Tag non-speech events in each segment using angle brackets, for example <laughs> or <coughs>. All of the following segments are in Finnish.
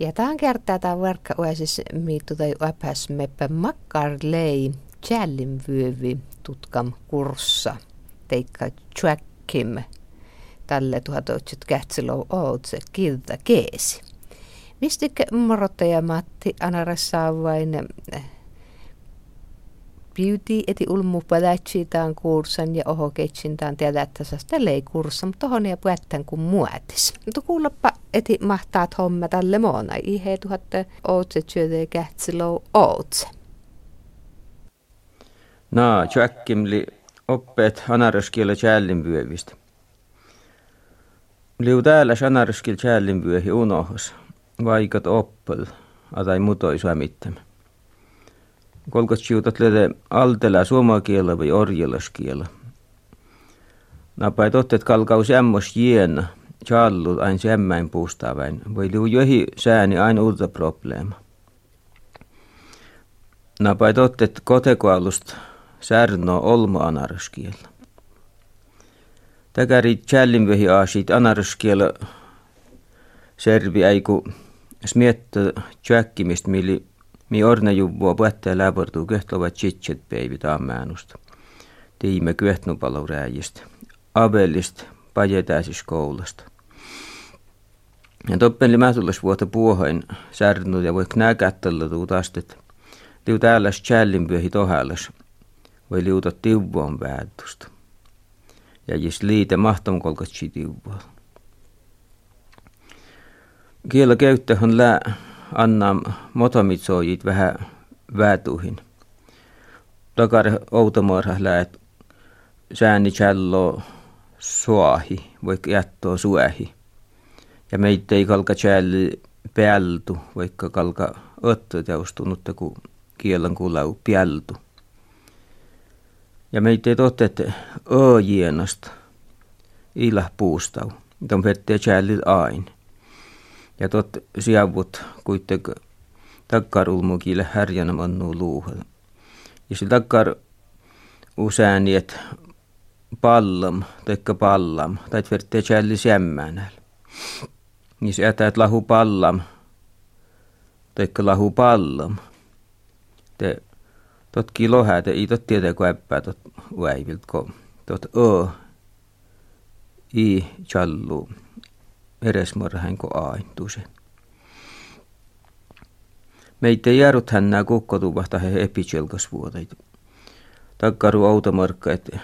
Ja tämän kertaa tämä verkka siis miittu tai äpäs meppä makkar lei jällin vyövi tutkam kurssa teikka tjäkkim tälle tuhatotsit kähtsilou ootse kilta keesi. Mistikö morottaja Matti Anarassaavain beauty eti ulmu padachitaan kurssan ja oho ketsintaan tiedä, että sä ei kurssa, mutta tohon ja puettän kuin muotis. Mutta kuuloppa eti mahtaat homma tälle moona. Ihe tuhatte ootse työtä kähtsilou ootse. Naa, tjäkkimli oppeet anaraskielä jällin vyövistä. Liu täällä anaraskil jällin vyöhi unohos, vaikat oppel, atai mutoi suomittamme. Kolkas siutat lede altela suomakielä vai orjelaskielä. Napai tottet kalkaus jämmos jiena, challut ain semmäin puustavain, voi liu johi sääni ain uutta probleema. Napai tottet kotekoalusta särno olma anaraskielä. Täkäri tjällinvehi aasit anaraskielä servi äiku smiettä tjäkkimistä, mili Mi orna juvua puhuttaa läportuu köhtlova chitchet päivi taamäänusta. Tiime köhtnupalo rääjistä. Abellista pajetäisis koulusta. Ja toppeli mätullis vuotta puohoin särnut ja voi knäkättällä tuutastet. Liu täällä challin pyöhi tohälläs. Voi liuta tiuvuon väätusta. Ja jis liite mahtomkolkatsi tiuvua. Kiela käyttähän lää anna motomitsoijit vähän väätuhin. Takar outomorha läät sääni challo suahi, vaikka jättoo suähi. Ja meitä ei kalka challi peltu, vaikka kalka otto teostunutta, kun kielan kuulau peltu. Ja meitä ei totte, että ööjienasta ilah puustau. Tämä on challit aina. Ja tot siavut kuitenkin takkarulmukille härjänä mannu luuhel. Ja sillä takkar usein, että pallam, taikka pallam, tai vertte challi sämmänäl. Niin se jätät lahu pallam, taikka lahu pallam. Te tot kilohä, te ei tot tietää, kun äppää tot väiviltä, tot ö, i challu eresmorhain ko aintuse. Meitä järut hännää kukkotuvahta he epichelkas vuoteita. Takkaru automarkka, että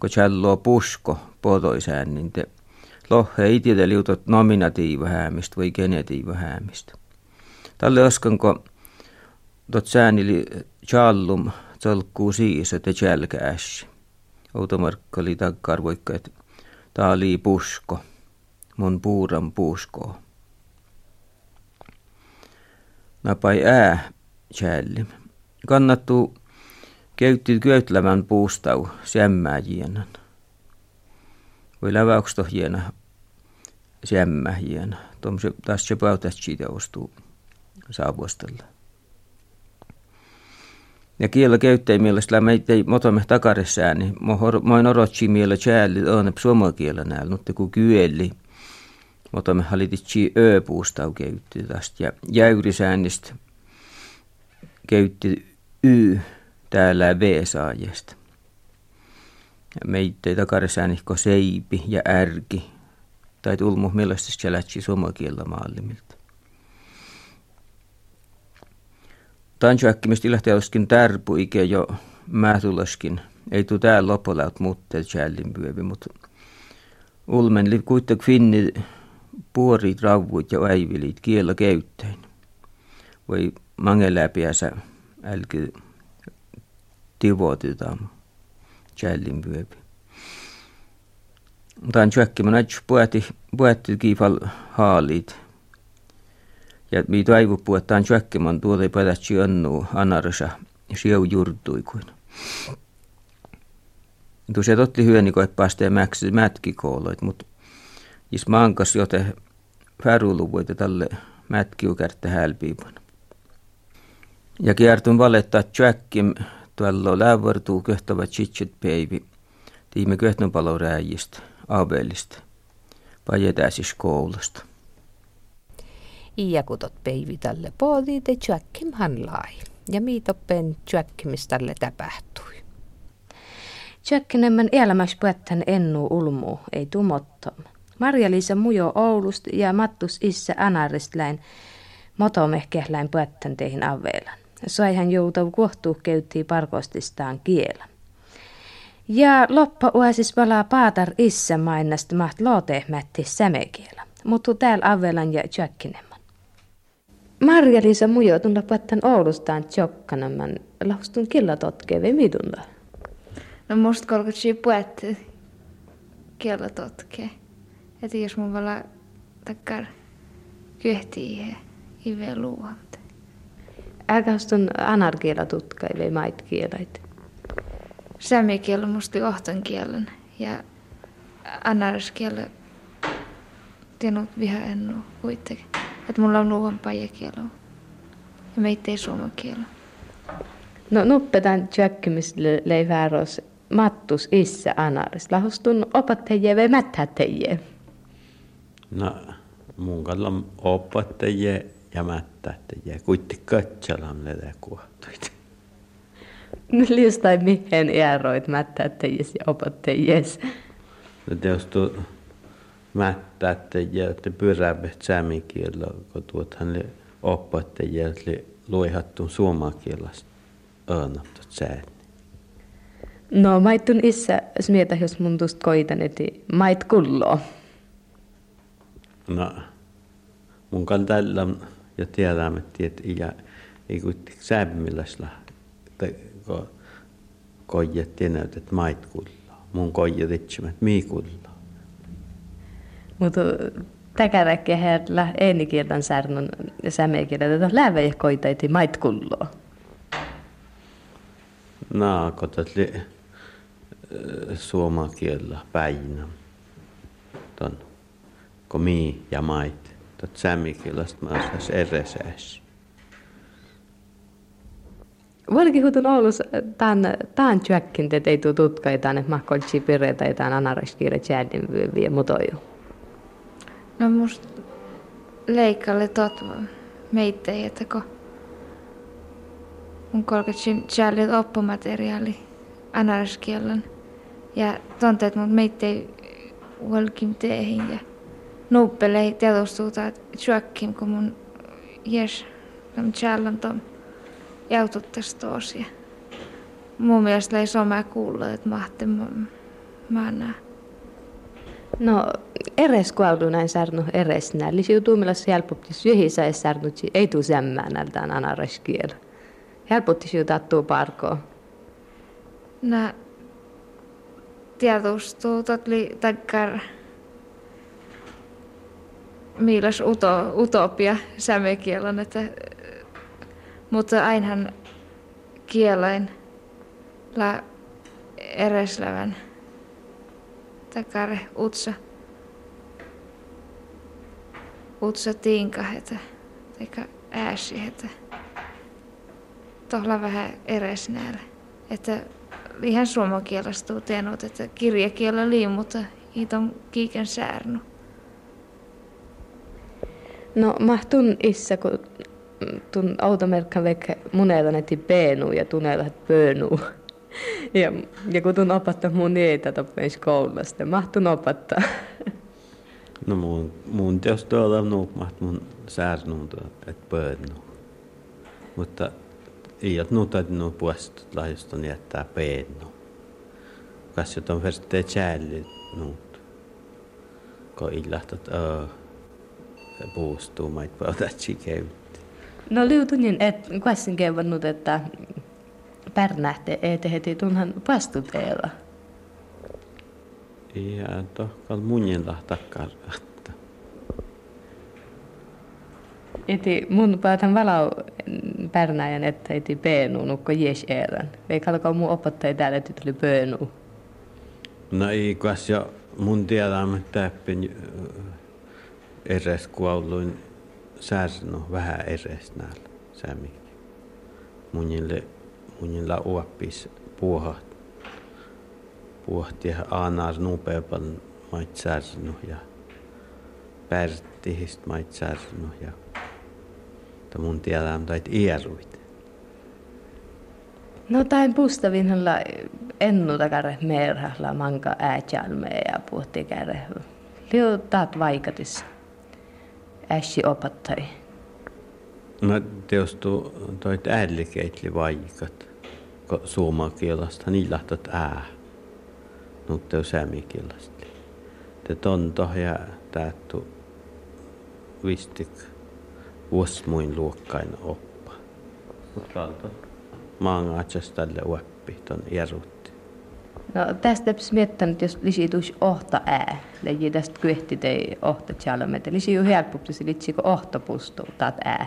kun challoa pusko potoisään, niin te lohe ei tiedä liutot nominatiiva häämistä vai genetiiva häämistä. Tälle oskanko tot säänili challum tolkkuu siis, että chalkääsi. Automarkka oli takkar vaikka, että tää oli pusko mun puuran puuskoo. Napai ää jälli. Kannattuu käytti köytlävän puustau sämmää jienan. Voi läväykstä hiena sämmä hiena. Tuomse taas se päytät siitä ostuu saavustella. Ja kiellä käyttäjä mielestä meitä ei motomme takaressään, niin moin orotsi miele chääli on suomen kielä näillä, mutta kun kyeli – mutta me halititsi ööpuustau käytti tästä ja jäyrisäännistä käytti y täällä V-saajasta. Meitä takarisäännihko seipi ja ärki tai tulmu mielestäni se lähtsi suomakieltä maallimilta. Tansuäkkimistä ilahti olisikin tärpu ikä jo määtulaskin. Ei tuu täällä loppulaut muutteet jällin pyövi, mutta ulmen li kuitenkin finni puorit, ravut ja äivilit kiellä käyttäen. Voi mangeläpiänsä älky tivotetaan jällin pyöpi. Tämän tjökkimän ätsy puetti, puetti kiifal haalit. Ja mi toivu puettaan tjökkimän tuote pätätsi annu anarsa kuin. Tuossa totti hyöni, kun et päästä mätki kooloit, mutta Is maankas jote färuluvuita tälle mätkiukärtä hälpiipun. Ja kiertun valetta tjäkkim tuolla lävärtuu köhtävä chitchet peivi. Tiime köhtön palo rääjistä, abelista. Pajetäsis koulusta. Iäkutot peivi tälle poodi te tjökkimhan lai. Ja miitoppen tjökkimistalle tapahtui. Tjökkinemmän elämäs puetten ennu ulmu, ei tumottom. Marja-Liisa Mujo Oulust ja Mattus Isse Anaristläin motomehkehläin teihin avelan. Soihan joutuu kohtuu keyttiin parkostistaan kielä. Ja loppa uasis valaa paatar isse mainast maht lootehmätti sämekielä, mutta täällä avelan ja tjökkinemman. Marja-Liisa Mujo tunna puetten Oulustaan tjokkanemman lahustun killatotkevi midunda. No musta kolkutsi puetti killatotke. Että jos mun vala takkar kyhtii ive luuhamta. Äkästön anarkiela tutkaille mait kielait. Sämi kielä musta ohton kielen ja anarskielä tienut viha ennu kuitenkin. Että mulla on luuhan pajakielä ja meitä ei suomen kielä. No nuppetan tjökkimisle leivääros mattus isse anaris. Lahustun opattajia vai mättätäjiä? No, mun kallam opattajia ja mättätäjiä. Kuitti katsalam näitä kuohtuit. No liustai mihin eroit mättätäjies ja opattajies? No tietysti mättätäjiä, että pyrävät säämikielä, kun tuothan le opattajia, le luihattun suomakielasta öönattu sääni. No maittun isse smietä, jos mun tuosta koitan, että mait kulloo. No, mun kan tällä ja tiedämme, että iä ei kuitenkin sämmilläsla, kun koijat tiennyt, että mait kullaa. Mun koijat etsivät mii kullaa. Mutta täkäräkkiä herrllä äänikirjan särnun sämekirjan, että lävä ja koitaiti mait kulloo. No, kun tätä suomakielä päinä. Ton, kun mii ja mait. Tot sämmikielasta mä osas eresääs. Varsinkin hutun Oulus tämän, tämän tjökkin, että ei tule tutkaitaan, että mä koltsi pireitä ja tämän anaraskiire tjäädin vie mutoju. No musta leikkalle tot meitä, että kun mun kolkatsin tjäälit oppomateriaali anaraskielen ja tonteet mut meitä ei teihin ja nuuppelei tietostuuta tjökkin, kun mun jes tam tjäällä tom jaututtas tosiaan. Mun mielestä ei some kuulla, että mahti mä näen. No, eres kuaudu näin särnu eres näin. Lisi tuumilassa helpotti syhissä ei särnu, ei tuu sämmää näiltään anaraskiel. Helpotti syy tattuu parkoa. Nä tiedostuu totli takkar miilas uto, utopia sämekielon, että mutta ainahan kielain la ereslävän takare utsa utsa tiinka hetä eikä ääsi hetä tohla vähän eresnäällä että ihan suomakielasta tiennyt, että kirjakielä lii, mutta kiiken säärnu. No mahtun issa, kun tun automerkka vekkä munella netti peenu ja tunnella pöönuu. <laughs> Ja, ja kun tun opattaa mun niitä toppein koulusta, mahtun opattaa. <laughs> No mun, mun tietysti olla nuukmaht mun säärnuunta, että pöönuu. Mutta ei ole nuuta nu puestot lahjuston jättää peenu. Kas jotain verste tjälli nuut. Ko illahtat öö puustuu mait pautatsi käytti. No liutunin, et kuessin kevannut, että pärnähte ei teheti tunhan puestuteella. Ja tohkal munjen lahtakkaan Iti mun päätän valau pärnäjän, että iti peenu nukko jes eerän. Eikä alkaa mun opettaja täällä, että tuli peenu. No ei, kas jo mun tiedämme täppin eres kuolluin särnu vähän eres näillä sämi. Munille, munilla uoppis puohat. Puohti aanar nupeapan mait särnu ja pärttihist mait särnu ja Mutta mun tiedän tait ieruit. No tain pustavinhalla ennu takare merhalla manka ääjalme ja puhutti käre. Liutaat vaikatis. Ässi opattai. No teostu toit äälikeitli vaikat. Suomakielasta niin lahtat ää. Nutte on säämikielasta. Te tonto ja täältä vistik vuosmuin luokkain oppa. Mutta kalto maangatsas tälle uoppi ton järrutti. No tästä miettänyt, jos lisi tuus ohta ää, leji tästä kyhti tei ohta tjalmet, lisi ju helpopsi se litsi kun ohta pustuu taat ää.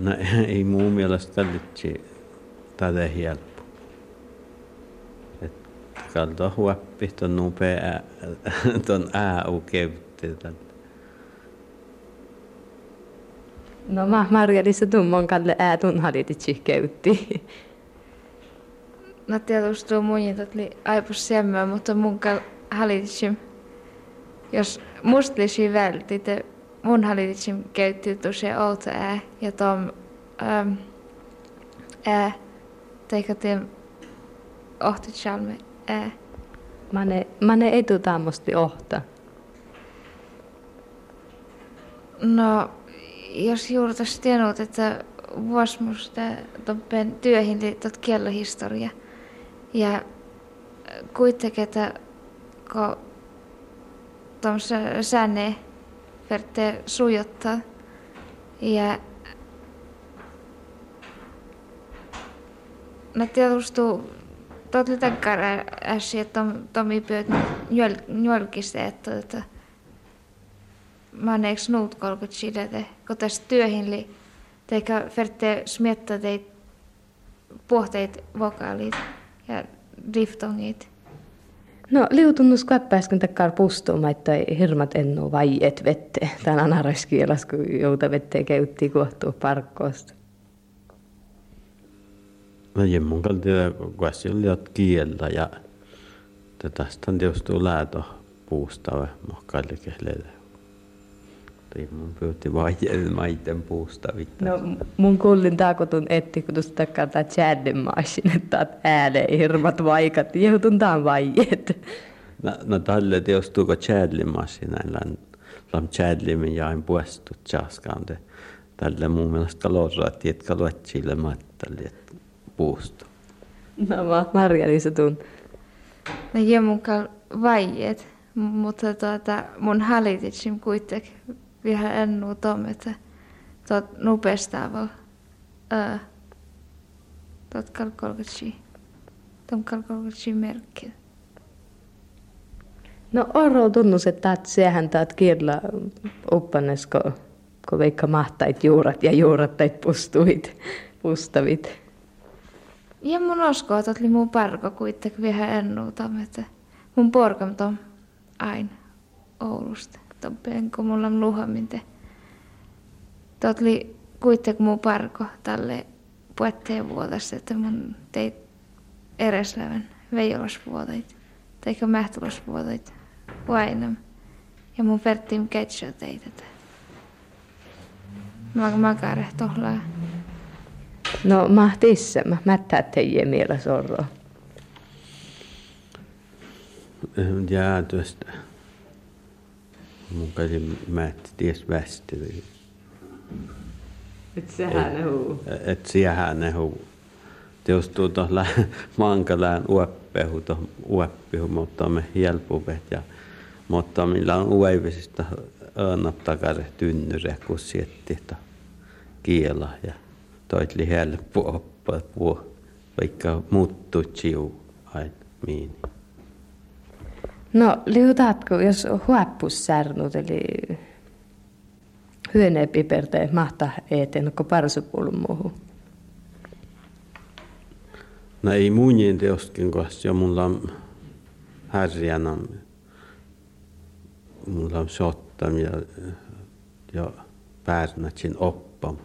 No <laughs> ei muu mielestä litsi tätä helppo. Et kalto huoppi ton nupea <laughs> ton ää u kevtti tälle. No mä Marja-Liisa tummon kalle äätun halitit käytti. No <laughs> tietysti tuo mun oli aipus semmä, mutta mun halitit jos mustlisi välti, te mun halitit käytti tosi outo ää ja tom ähm, ää teikö tien ohtit salme ää. Mane, mane ei tuu tämmösti ohta. No, jos juuri tuossa tiennyt, että vuosimusta toppen työhin liittyvät kiellohistoria. Ja kuitenkin, että kun tuommoista sänne verte sujottaa ja No tietysti tuot takkar äsi, että Tomi pyyt njölkistä, että man eikö nuut kolkut sidete, kun tässä työhin li, teikä ferte smietta teit puhteit vokaalit ja diftongit. No liutunnus käppäisken takkar pustuumaita hirmat ennu vaiet vette. Tän anaraskielas, kun jouta vetteen käytti kohtuu parkkoosta. No jemmun kalti kuasi oli kieltä ja tästä on tietysti läätö puustava mohkaille kehleille ei mun pyytti vaihteen maiden puusta vittu. No mun kuulin taakotun etti, kun tuosta takaa tää chatdemaasin, että ääle hirmat vaikat, joutun taan vaijet. No, no tälle teostuuko chatdemaasin näin län, lam chatlimin jain puestu tjaskaan te. Tälle mun mielestä kalorraat, että luetsille mattali, että puustu. No mä Marja-Liisa tun. No joo mun vaijet, mutta tuota, mun halititsin kuitenkin vielä ennu tom, että tuot nupestaava ää, tuot kalkolgatsi, tom kalkolgatsi merkki. No oro tunnus, että taat sehän taat kirla oppanes, kun, veikka mahtait juurat ja juurattait pustuit, pustavit. Ja mun uskoo, että oli mun parko kuitenkin vielä ennu tom, että mun porkam tom aina Oulusta toppen, kun mulla on luhaminte. Tot oli kuitenkin mun parko tälle puetteen vuodessa, että mun teit ereslävän veijolasvuotait, teikö mähtulasvuotait, vainam. Ja mun perttiin ketsä teitä. Mä makare tohlaa. No mahtissa, mä mättää teijä miellä sorroa. Jää tuosta mun käsi mätti ties västi. Et sehän ne huu. Et sehän ne huu. Jos tuota <laughs> mankalään uoppehu, uoppehu, mutta me helpuvet ja mutta millä on uivisista annap takare tynnyre, kun sietti kiela ja toitli helppo oppaa puo, vaikka muuttuu chiu aina miini. No liutaatko, jos huoppussärnut, eli hyöne piperte mahta eteen, kun parsupulmuhu? No ei muunien teostkin jo mulla on härjänä, mulla on sottam ja, ja päärnätsin oppam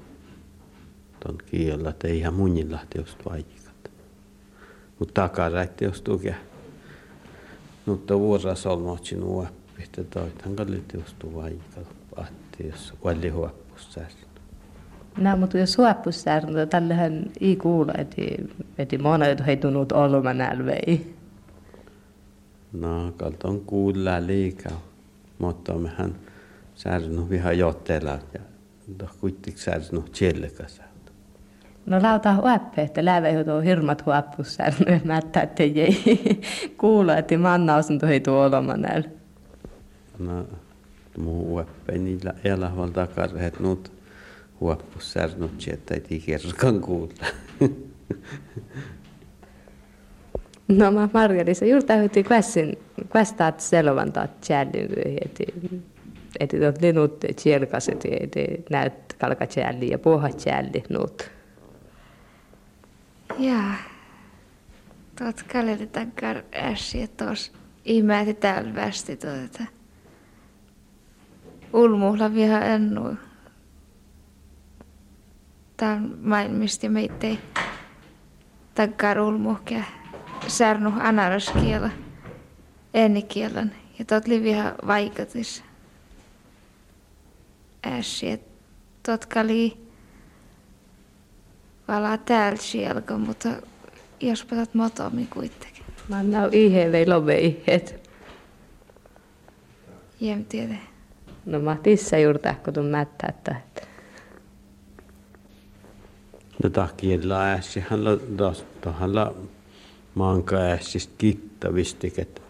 ton kielellä, että ei ihan muunilla teost vaikat. Mutta takaräitti jos tukea. Mutta vuoras olmohtsin uoppi, että toitan kallit justu vaikka, ahti, jos valli huoppussa. No, mutta tällähän ei kuulu, että, että monet heitunut olemaan nälvei. No, kalta on kuulla liikaa, mutta mehän särnu viha jottela ja kuitenkin särnu tjellekas. No lauta huoppe, että läävä joutuu hirmat huoppussärnö, <laughs> mä että ei kuulu, että mannausen heitu olemaan näillä. No, muu huoppe niillä elävän takar, että nyt huoppussärnut, että ei kerran kuulla. <laughs> No mä Margarisa, juuri täytyy kvässin, kvästaat selvan taat tjällin että että tuot linut tjelkas, että et näyt kalka tjälli ja puha tjälli nuut. Ja, tuot kaleli että tos ihmeäti täällä västi tuota. Ulmuhla vielä ennu. Täällä maailmista meitä ei takkar ulmuhkää särnu anaraskielä äänikielen ja tot oli vielä vaikutus. Äsi, että totka oli valaa täällä sieltä, mutta jos patat motomi kuitenkin. Mä näu ihe vei love ihet. Jem tiedä. No mä tissa juurta, kun tuon mättä, että No takiella äsi, hän la, hän la, maankäisistä kittävisti, että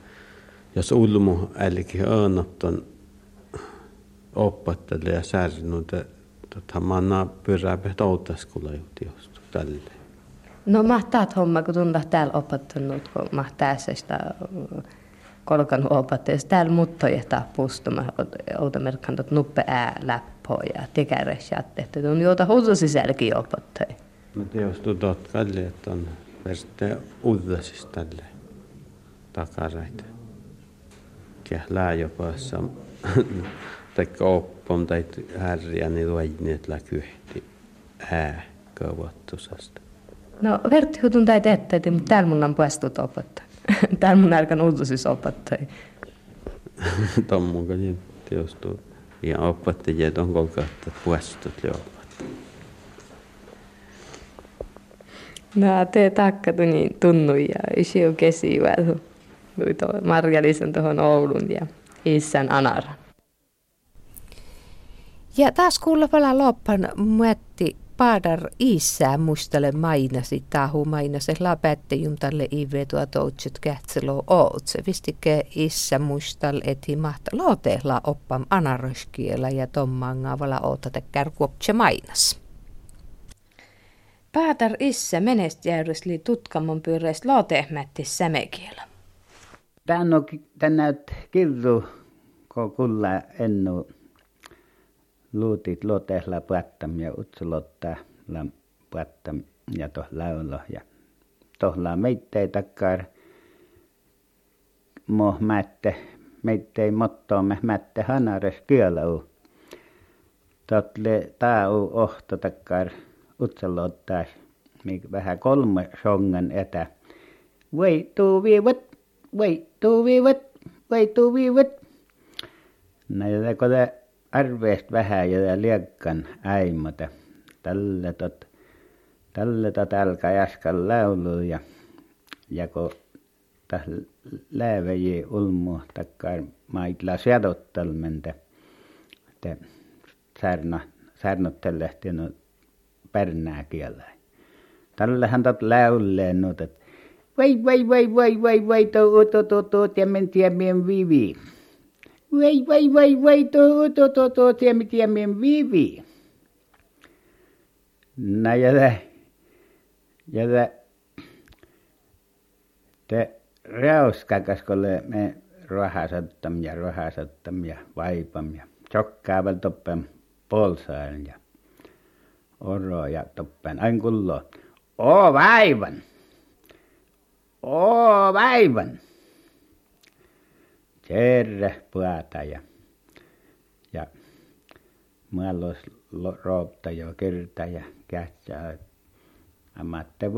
jos ulmu älki öönotton oppattele ja särsinut, että manna pyräpä toutaskulla juhtiostu tälle. No mahtaat homma, kun tuntaa täällä opettanut, kun mahtaa sitä kolkan opettajasta. Täällä muttoja pustuma, outa merkantot nuppe ää läppoa ja tekäres jätteet. On jouta huutu sisälläkin opettaja. No teostu totkalle, että on Verte uddasis tälle takareita. Ja lääjopassa oppom tai härriä niin luajni, että läkyhti ää kauvattusasta. No Vertti hutun tai teettäiti, mutta täällä mun on puestut opettaja. <laughs> täällä mun ärkän uutusis opettaja. <laughs> Tommun kanssa teostuu. Ja opettajat on kolkatta puestut lioppa. No te takkatu niin tunnu ja isi on kesivällä. Marja-Liisan tuohon Oulun ja Isän Anara. Ja taas kuulla pala loppan muetti paadar isää muistele mainasi tahu mainase läpättejum tälle ive tuo toutset kähtselo ootse. Vistike isä muistal eti mahta lootehla oppam anaraskiela ja tommangaa vala ootate kärkuoptse mainas. Päätar isse menestjärjesli tutkamon pyöreistä lootehmätti sämekielä. Tän on tänäyt kirru, kun kulla ennu luutit lotehla päättäm ja utsulottaa la päättäm ja toh laulo ja tohla meittei takkar mo mätte meittei me mätte hanares kielau. Totle tau ohto takkar utsalottaa vähän kolme songan etä. Voi tuu viivat, voi tuu viivat, voi tuu viivat. Kun te arveest vähän ja liekkan äimötä. Tälle tot, tälle tot alkaa äsken laulu ja, ja kun tässä lääväji ulmu takkar maitla siedottelmente. Te särna, särnottelehti no pärnää kielä. Tällähän tot läylleen nyt, että vai vai vai vai vai vai to to to to tiemen tiemien vivi. Vai vai vai vai to to to to tiemen tiemien vivi. Ja te, ja te, kun me rahasottam ja rahasottam ja vaipam ja chokkaaval toppem polsaan ja oro ja toppen aina kulloo. Oo väivän. Oo väivän tervepäätä ja, ja maalaisroutta ja kyrtä ja kätsää. Amatte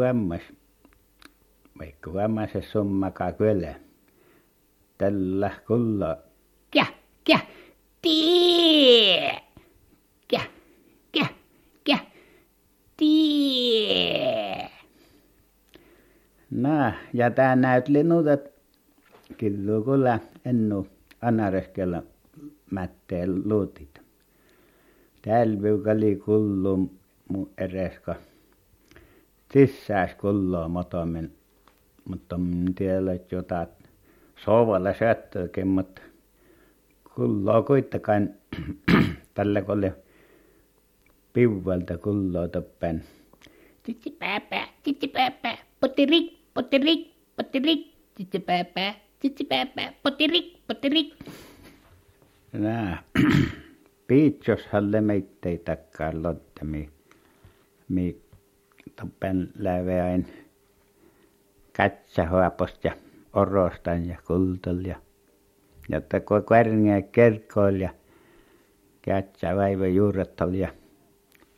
vaikka vammas se summaka kyllä. Tällä kulla. Kä, kä, tie. Kä, kä, kä, tie. Nää, ja tää näyt linnutat kyllä kyllä ennu anareskella mätteen luutit. Täällä viukali kullu mu ereska. Tissääs kulloo motomin, mutta en tiedä, että jotain sovalla syöttöäkin, mutta kulloo kuitenkaan <coughs> tällä kun oli piuvalta kulloo toppen. Tsitsipääpää, tsitsipääpää, potirik, potirik, potirik, tsitsipääpää, tsitsipääpää, potirik, potirik. Nää. <clears throat> Piitsoshan lemeittei takkaan lotte mi, mi toppen läveäin katsahuaposta ja orostan ja kultol ja jotta kun kärnää kerkkoil ja kätsä vaiva juurettol ja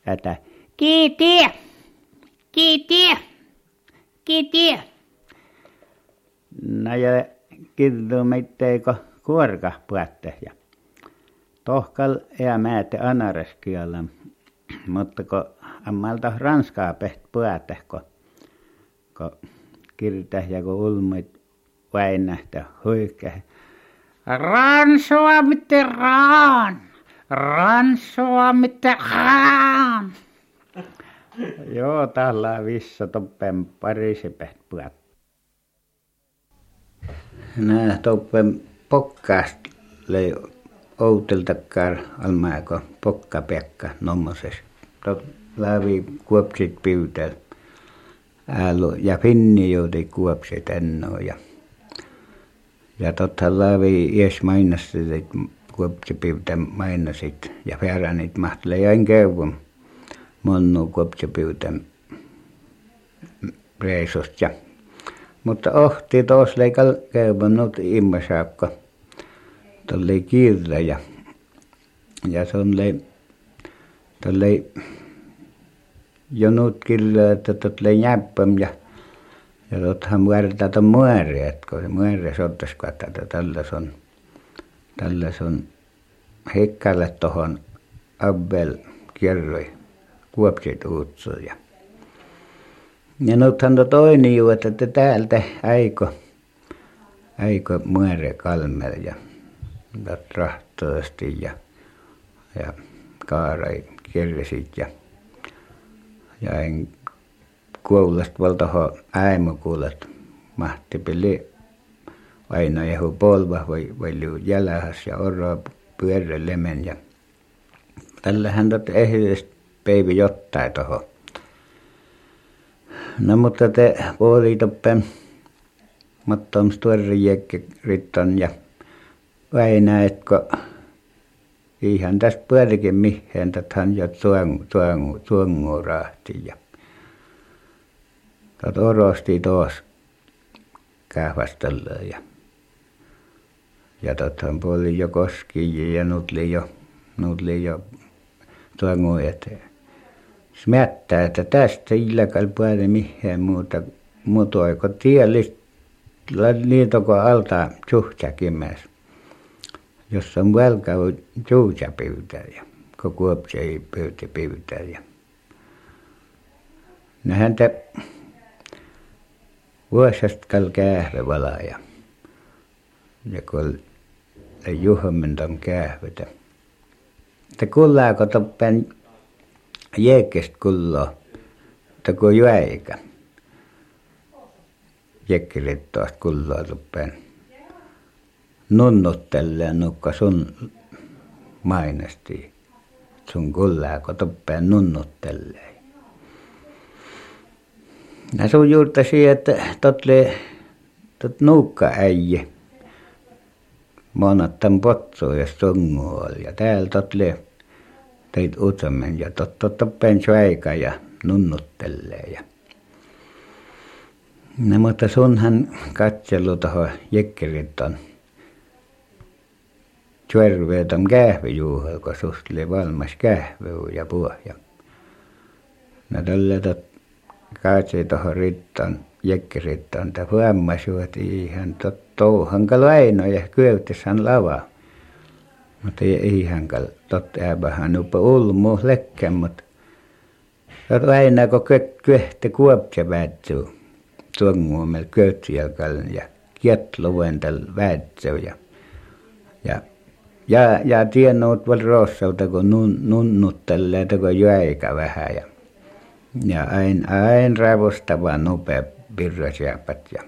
ätä Kiitie, kiitie, kiitie. No ja meitteikö kuorka puatte ja tohkal ja määte anareskialla, mutta kun ammalta ranskaa peht puate, kun, kun kirtä ja kun ulmuit väinähtä huikkää. Ransua mitte raan, ransua mitte raan. Joo, tällä vissa toppen parisi peht puat. Nää toppen pokkaast lei outeltakkaan almaako pokkapekka nommoses. Tot lävi kuopsit piutel. Äälu ja finni joutui kuopsit ennoo ja ja totta lävi ies mainasti, että kuopsi mainasit ja fääränit mahtele jäin keuvun monnu kuopsi piutel reissusta ja mutta ohti tos leikal not immasaakka tolle kiirre ja ja se on lei tolle jonut kirre että totle jäppöm ja ja tottahan muärtata muäri et kun se muäri sottas tätä tällä on tällä on Hikkalle tohon Abbel kierroi kuopsit uutso ja ja nythän to toinen ju että täältä äikö äikö muäri Kalmel ja rahtoasti ja ja Kaarai kirjasit ja ja en kuullest valtaho äimukuulet mahti pili aina jehu polva vai vai liu jälähäs ja oro pyörre lemen ja tällähän tot ehdest peivi jotain toho no mutta te puoli toppen mattom stuerri jekke ritton ja Väinäetkö ihan tästä pyörikin miheen täthän tuongu tuongu tuongu rahti ja tot orosti tuos kähvästellä ja ja tottahan puoli jo koski ja nutli jo nutli jo tuongu eteen smättää että tästä illäkäl päälle miheen muuta mutoiko tiellistä liitoko alta suhtsäkimäs jossa on velkäy juuja pyytää ja kun kuopsi ei pyytä pyytää ja no häntä vuosesta kal kähve vala ja kun juhmentam kähvetä että kullaako toppen jeekkestä kullaa kun jäikä. Jekkirittoast kullaa toppen nunnuttelee nukka sun mainesti. Sun kullaako toppen nunnuttelee ja sun juurtasi että totle tot nuukka äijä monattan potsoa jos sungu oli. Ja täällä totle teit uutsammen ja tot tot toppen sväika ja nunnuttelee ja no mutta sunhan katselu toho jekkiritton Tjärveetam kähvejuuhel, kun susta oli valmis kähveu ja pohja. No tällä kaatsi tuohon rittaan, jekkirittaan, että ihan tot touhankal Väino ja kyöttishän lava. Mutta ei tot ääpähän upa ulmu lekkän, mutta tot Väinä kun kyöhti kuopse päättyy. tuonguomel köytsijalkallen ja kietluvuen tällä ja, ja ja, ja tiennyt val rossauta, kun nun, nunnut tälleen, kun jäikä vähän ja, ja ain, ain ravostava nopea pirrasjääpät ja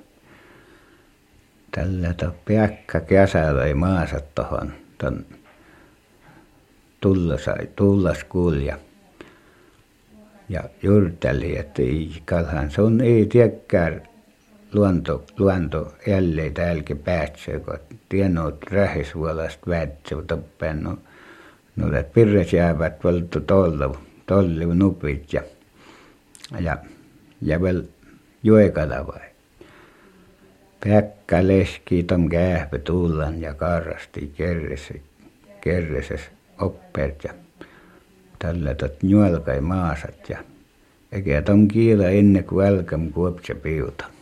tällä to peakka kesällä ei maasa tohon ton tullasai, tullaskulja ja jurteli, että kalhan sun ei tiedäkään luonto, luonto jälleen täälläkin päätsee, kun tiennyt rähisvuolasta väetsee, toppeen no, no pirres jäävät valtu tollu, tollu nupit ja, ja, ja vielä juekala vai. Pekka leski tom kähpä tullan ja karrasti kerressä, kerreses oppeet ja tällä tot juolkai maasat ja eikä tom kiila ennen kuin älkäm kuopse piuta.